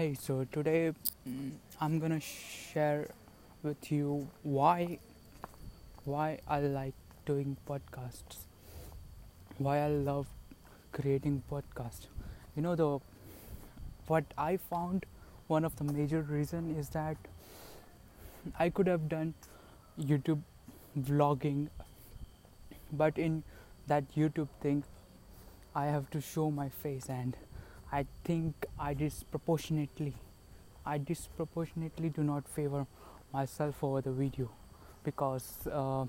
Hey, so today mm, I'm gonna share with you why why I like doing podcasts, why I love creating podcasts. You know the what I found one of the major reason is that I could have done YouTube vlogging, but in that YouTube thing, I have to show my face and I think I disproportionately I disproportionately do not favor myself over the video because uh,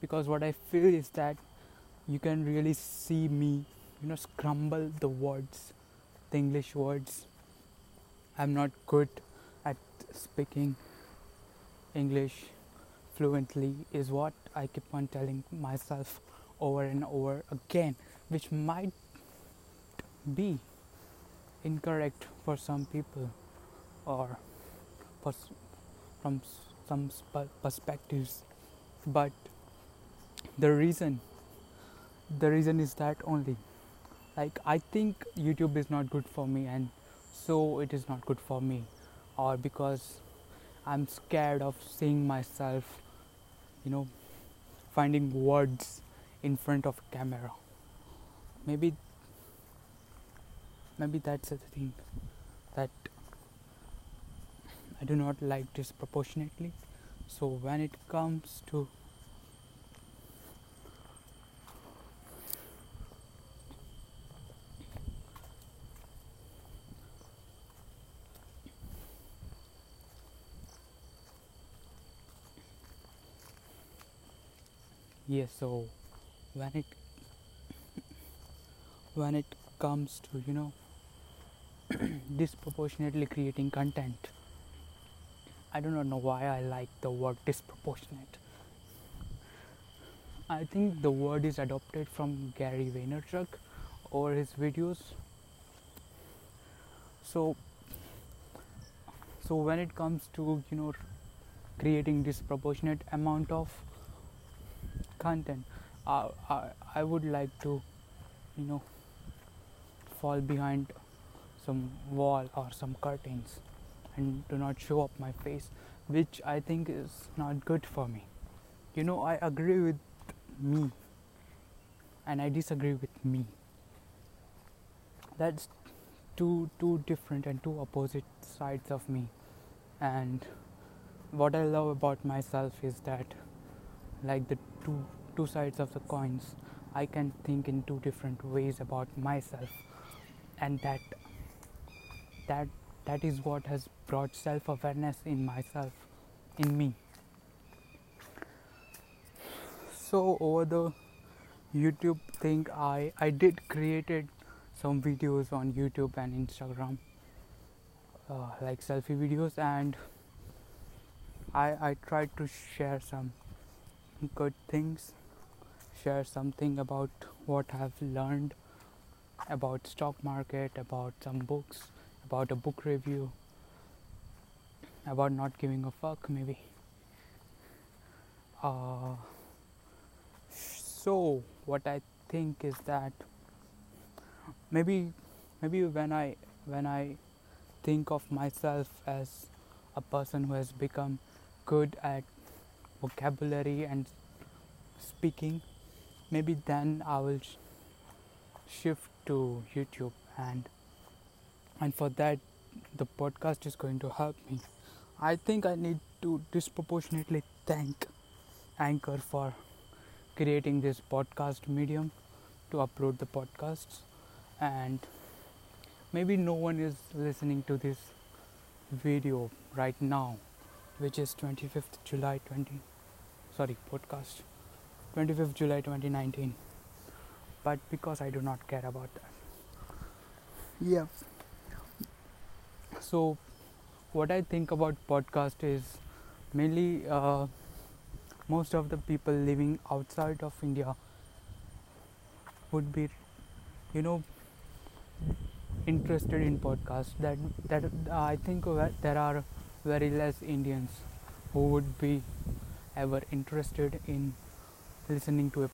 because what I feel is that you can really see me you know scramble the words the English words. I'm not good at speaking English fluently is what I keep on telling myself over and over again which might be incorrect for some people or pers- from some sp- perspectives. But the reason the reason is that only. Like i think youtube is not good for me and so it is not good for me. Or because i'm scared of seeing myself you know finding words in front of camera. Maybe maybe that's the thing that I do not like disproportionately. So when it comes to yes so when it when it comes to you know disproportionately creating content. I do not know why I like the word disproportionate. I think the word is adopted from Gary Vaynerchuk or his videos. So, so when it comes to you know creating disproportionate amount of content, uh, I I would like to you know fall behind some wall or some curtains and do not show up my face which i think is not good for me. You know i agree with me and i disagree with me. That's two two different and two opposite sides of me. And what i love about myself is that like the two two sides of the coins i can think in two different ways about myself. And that that that is what has brought self awareness in myself in me. So over the youtube thing i i did created some videos on youtube and instagram uh, like selfie videos and i i tried to share some good things share something about what i've learned about stock market about some books about a book review, about not giving a fuck, maybe. Uh, so what I think is that maybe maybe when I when I think of myself as a person who has become good at vocabulary and speaking maybe then I will sh- shift to YouTube and and for that the podcast is going to help me. I think i need to disproportionately thank anchor for creating this podcast medium to upload the podcasts. And maybe no one is listening to this video right now which is 25th july 20 sorry podcast. 25th july 2019 but because i do not care about that. Yeah so what i think about podcast is mainly uh, most of the people living outside of india would be you know interested in podcast. That that uh, i think there are very less indians who would be ever interested in listening to a